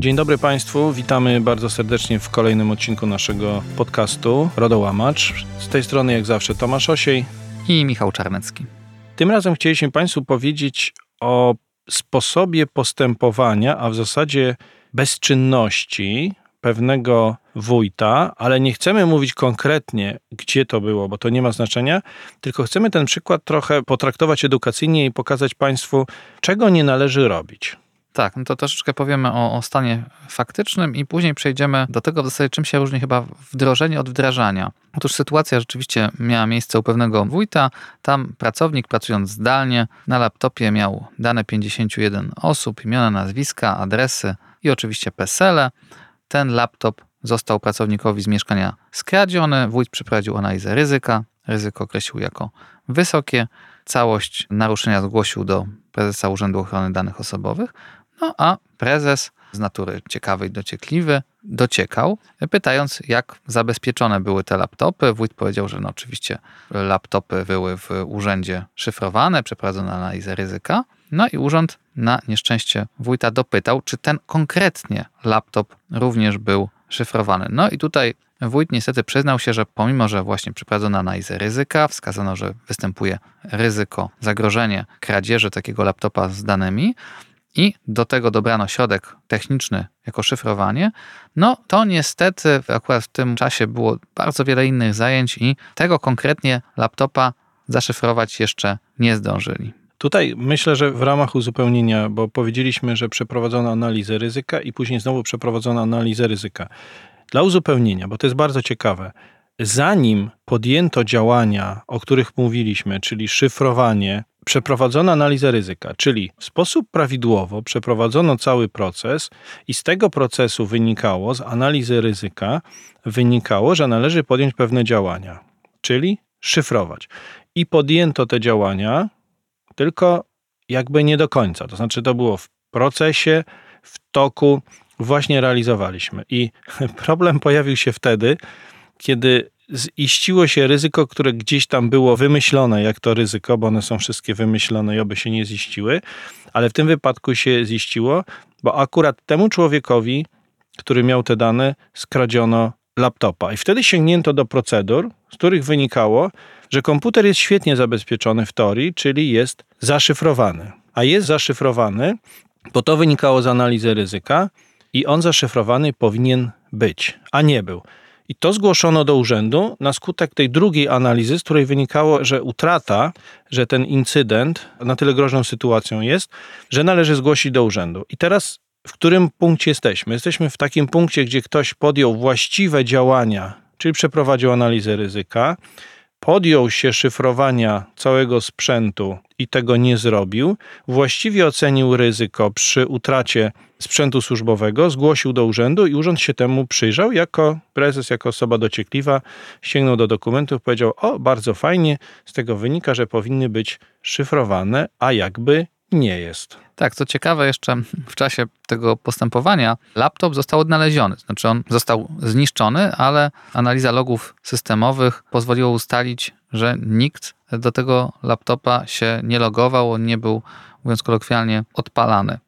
Dzień dobry Państwu, witamy bardzo serdecznie w kolejnym odcinku naszego podcastu Rodołamacz. Z tej strony jak zawsze Tomasz Osiej i Michał Czarnecki. Tym razem chcieliśmy Państwu powiedzieć o sposobie postępowania, a w zasadzie bezczynności pewnego wójta, ale nie chcemy mówić konkretnie, gdzie to było, bo to nie ma znaczenia, tylko chcemy ten przykład trochę potraktować edukacyjnie i pokazać Państwu, czego nie należy robić. Tak, no to troszeczkę powiemy o, o, stanie faktycznym i później przejdziemy do tego w zasadzie, czym się różni chyba wdrożenie od wdrażania. Otóż sytuacja rzeczywiście miała miejsce u pewnego wójta. Tam pracownik pracując zdalnie na laptopie miał dane 51 osób, imiona, nazwiska, adresy i oczywiście PESELE. Ten laptop został pracownikowi z mieszkania skradziony. Wójt przeprowadził analizę ryzyka. Ryzyko określił jako wysokie. Całość naruszenia zgłosił do prezesa Urzędu Ochrony Danych Osobowych. No a prezes z natury ciekawy i dociekliwy dociekał, pytając, jak zabezpieczone były te laptopy. Wójt powiedział, że no oczywiście laptopy były w urzędzie szyfrowane, przeprowadzono analizę ryzyka. No i urząd na nieszczęście wójta dopytał, czy ten konkretnie laptop również był szyfrowany. No i tutaj wójt niestety przyznał się, że pomimo, że właśnie przeprowadzono analizę ryzyka, wskazano, że występuje ryzyko, zagrożenie kradzieży takiego laptopa z danymi, i do tego dobrano środek techniczny jako szyfrowanie, no to niestety akurat w tym czasie było bardzo wiele innych zajęć i tego konkretnie laptopa zaszyfrować jeszcze nie zdążyli. Tutaj myślę, że w ramach uzupełnienia, bo powiedzieliśmy, że przeprowadzono analizę ryzyka i później znowu przeprowadzono analizę ryzyka. Dla uzupełnienia, bo to jest bardzo ciekawe, zanim podjęto działania, o których mówiliśmy, czyli szyfrowanie, przeprowadzono analizę ryzyka, czyli w sposób prawidłowo przeprowadzono cały proces i z tego procesu wynikało, z analizy ryzyka, wynikało, że należy podjąć pewne działania, czyli szyfrować. I podjęto te działania, tylko jakby nie do końca. To znaczy, to było w procesie, w toku, właśnie realizowaliśmy. I problem pojawił się wtedy, kiedy ziściło się ryzyko, które gdzieś tam było wymyślone, jak to ryzyko, bo one są wszystkie wymyślone i oby się nie ziściły, ale w tym wypadku się ziściło, bo akurat temu człowiekowi, który miał te dane, skradziono laptopa. I wtedy sięgnięto do procedur, z których wynikało, że komputer jest świetnie zabezpieczony w teorii, czyli jest zaszyfrowany. A jest zaszyfrowany, bo to wynikało z analizy ryzyka i on zaszyfrowany powinien być, a nie był. I to zgłoszono do urzędu na skutek tej drugiej analizy, z której wynikało, że utrata, że ten incydent na tyle groźną sytuacją jest, że należy zgłosić do urzędu. I teraz w którym punkcie jesteśmy? Jesteśmy w takim punkcie, gdzie ktoś podjął właściwe działania, czyli przeprowadził analizę ryzyka, podjął się szyfrowania całego sprzętu i tego nie zrobił, właściwie ocenił ryzyko przy utracie sprzętu służbowego, zgłosił do urzędu i urząd się temu przyjrzał. Jako prezes, jako osoba dociekliwa, sięgnął do dokumentów, powiedział: O, bardzo fajnie, z tego wynika, że powinny być szyfrowane, a jakby nie jest. Tak, co ciekawe, jeszcze w czasie tego postępowania laptop został odnaleziony. Znaczy, on został zniszczony, ale analiza logów systemowych pozwoliła ustalić, że nikt do tego laptopa się nie logował, on nie był, mówiąc kolokwialnie, odpalany.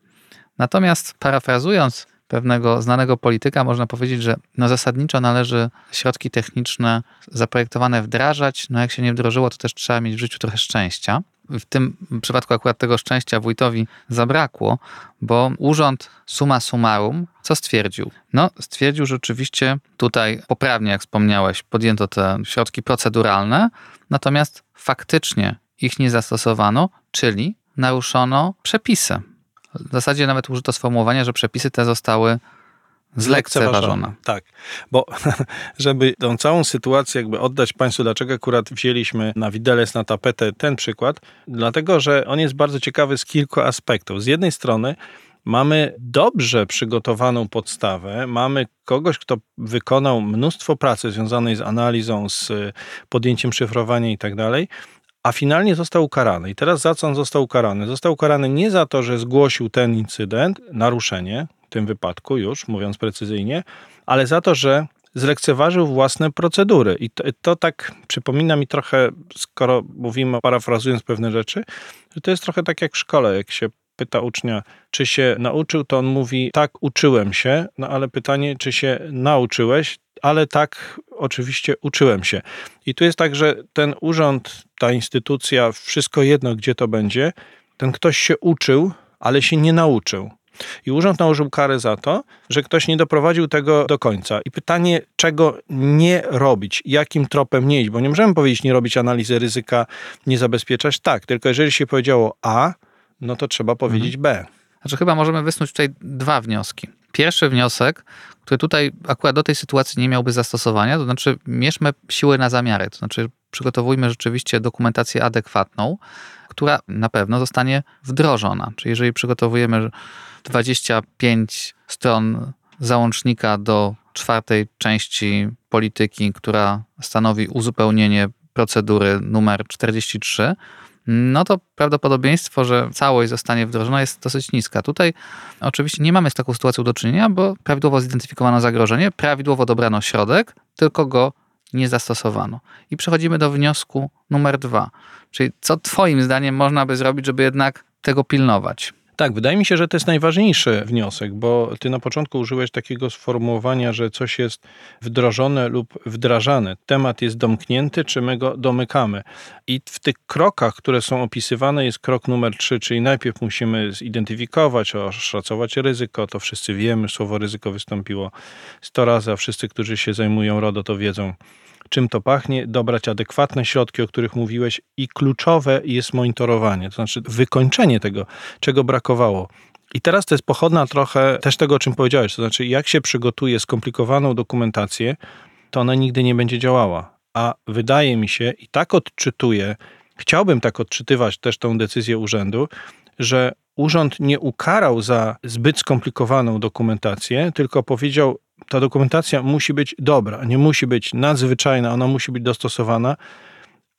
Natomiast parafrazując pewnego znanego polityka, można powiedzieć, że no zasadniczo należy środki techniczne zaprojektowane wdrażać. No jak się nie wdrożyło, to też trzeba mieć w życiu trochę szczęścia. W tym przypadku akurat tego szczęścia wójtowi zabrakło, bo urząd summa summarum co stwierdził? No, stwierdził, że oczywiście tutaj poprawnie, jak wspomniałeś, podjęto te środki proceduralne, natomiast faktycznie ich nie zastosowano, czyli naruszono przepisy. W zasadzie nawet użyto sformułowania, że przepisy te zostały zlekceważone. Tak, bo żeby tą całą sytuację jakby oddać Państwu, dlaczego akurat wzięliśmy na widelec, na tapetę ten przykład, dlatego, że on jest bardzo ciekawy z kilku aspektów. Z jednej strony mamy dobrze przygotowaną podstawę, mamy kogoś, kto wykonał mnóstwo pracy związanej z analizą, z podjęciem szyfrowania i tak dalej, a finalnie został ukarany. I teraz za co on został ukarany? Został ukarany nie za to, że zgłosił ten incydent, naruszenie, tym wypadku już, mówiąc precyzyjnie, ale za to, że zlekceważył własne procedury. I to, to, tak przypomina mi trochę, skoro mówimy, parafrazując pewne rzeczy, że to jest trochę tak jak w szkole, jak się pyta ucznia, czy się nauczył, to on mówi, tak, uczyłem się, no ale pytanie, czy się nauczyłeś, ale tak, oczywiście uczyłem się. I tu jest tak, że ten urząd, ta instytucja, wszystko jedno, gdzie to będzie, ten ktoś się uczył, ale się nie nauczył. I urząd nałożył karę za to, że ktoś nie doprowadził tego do końca. I pytanie, czego nie robić, jakim tropem nie iść, bo nie możemy powiedzieć nie robić analizy ryzyka, nie zabezpieczać. Tak, tylko jeżeli się powiedziało A, no to trzeba powiedzieć B. Znaczy chyba możemy wysnuć tutaj dwa wnioski. Pierwszy wniosek, który tutaj akurat do tej sytuacji nie miałby zastosowania, to znaczy mierzmy siły na zamiary, to znaczy przygotowujmy rzeczywiście dokumentację adekwatną, która na pewno zostanie wdrożona. Czyli jeżeli przygotowujemy 25 stron załącznika do czwartej części polityki, która stanowi uzupełnienie procedury numer 43, no to prawdopodobieństwo, że całość zostanie wdrożona jest dosyć niska. Tutaj oczywiście nie mamy z taką sytuacją do czynienia, bo prawidłowo zidentyfikowano zagrożenie, prawidłowo dobrano środek, tylko go nie zastosowano. I przechodzimy do wniosku numer dwa. Czyli co Twoim zdaniem można by zrobić, żeby jednak tego pilnować? Tak, wydaje mi się, że to jest najważniejszy wniosek, bo ty na początku użyłeś takiego sformułowania, że coś jest wdrożone lub wdrażane. Temat jest domknięty, czy my go domykamy. I w tych krokach, które są opisywane, jest krok numer trzy, czyli najpierw musimy zidentyfikować, oszacować ryzyko. To wszyscy wiemy, słowo ryzyko wystąpiło 100 razy, a wszyscy, którzy się zajmują RODO, to wiedzą, czym to pachnie, dobrać adekwatne środki, o których mówiłeś i kluczowe jest monitorowanie, to znaczy wykończenie tego, czego brakowało. I teraz to jest pochodna trochę też tego, o czym powiedziałeś, to znaczy jak się przygotuje skomplikowaną dokumentację, to ona nigdy nie będzie działała. A wydaje mi się, i tak odczytuję, chciałbym tak odczytywać też tą decyzję urzędu, że urząd nie ukarał za zbyt skomplikowaną dokumentację, tylko powiedział, ta dokumentacja musi być dobra, nie musi być nadzwyczajna, ona musi być dostosowana,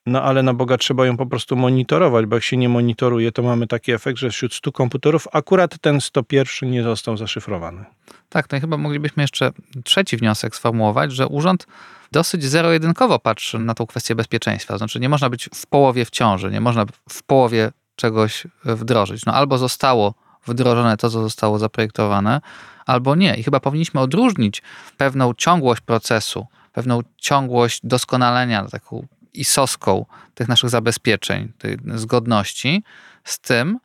no ale na Boga trzeba ją po prostu monitorować, bo jak się nie monitoruje, to mamy taki efekt, że wśród 100 komputerów akurat ten 101 nie został zaszyfrowany. Tak, no i chyba moglibyśmy jeszcze trzeci wniosek sformułować, że urząd dosyć zero-jedynkowo patrzy na tą kwestię bezpieczeństwa. Znaczy nie można być w połowie w ciąży, nie można w połowie czegoś wdrożyć. No albo zostało wdrożone to, co zostało zaprojektowane, albo nie. I chyba powinniśmy odróżnić pewną ciągłość procesu, pewną ciągłość doskonalenia, taką isoską tych naszych zabezpieczeń, tej zgodności, z tym,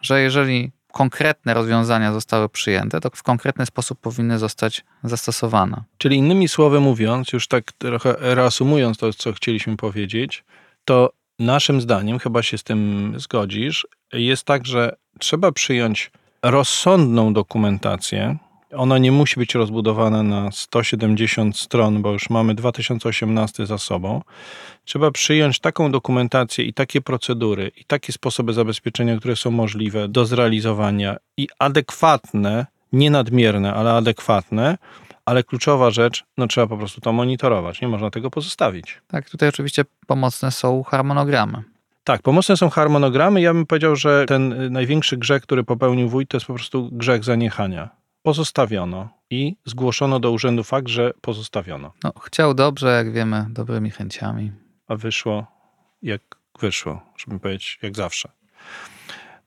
że jeżeli konkretne rozwiązania zostały przyjęte, to w konkretny sposób powinny zostać zastosowane. Czyli innymi słowy mówiąc, już tak trochę reasumując to, co chcieliśmy powiedzieć, to naszym zdaniem, chyba się z tym zgodzisz, jest tak, że trzeba przyjąć rozsądną dokumentację. Ona nie musi być rozbudowana na 170 stron, bo już mamy 2018 za sobą. Trzeba przyjąć taką dokumentację i takie procedury, i takie sposoby zabezpieczenia, które są możliwe do zrealizowania i adekwatne, nie nadmierne, ale adekwatne, ale kluczowa rzecz, no trzeba po prostu to monitorować, nie można tego pozostawić. Tak, tutaj oczywiście pomocne są harmonogramy. Tak, pomocne są harmonogramy. Ja bym powiedział, że ten największy grzech, który popełnił wójt, to jest po prostu grzech zaniechania. Pozostawiono i zgłoszono do urzędu fakt, że pozostawiono. No, chciał dobrze, jak wiemy, dobrymi chęciami. A wyszło jak wyszło, żeby powiedzieć, jak zawsze.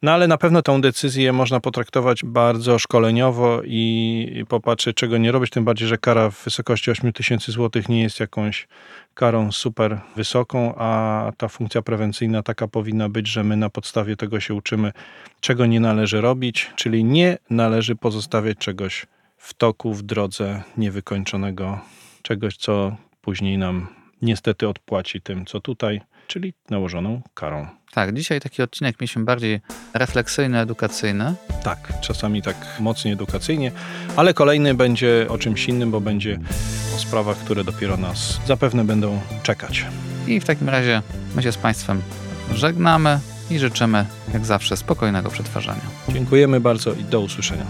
No ale na pewno tą decyzję można potraktować bardzo szkoleniowo i popatrzeć, czego nie robić, tym bardziej, że kara w wysokości 8 tysięcy złotych nie jest jakąś karą super wysoką, a ta funkcja prewencyjna taka powinna być, że my na podstawie tego się uczymy, czego nie należy robić, czyli nie należy pozostawiać czegoś w toku, w drodze niewykończonego, czegoś, co później nam niestety odpłaci tym, co tutaj, czyli nałożoną karą. Tak, dzisiaj taki odcinek mieliśmy bardziej refleksyjny, edukacyjny. Tak, czasami tak mocniej edukacyjnie, ale kolejny będzie o czymś innym, bo będzie o sprawach, które dopiero nas zapewne będą czekać. I w takim razie my się z Państwem żegnamy i życzymy, jak zawsze, spokojnego przetwarzania. Dziękujemy bardzo i do usłyszenia.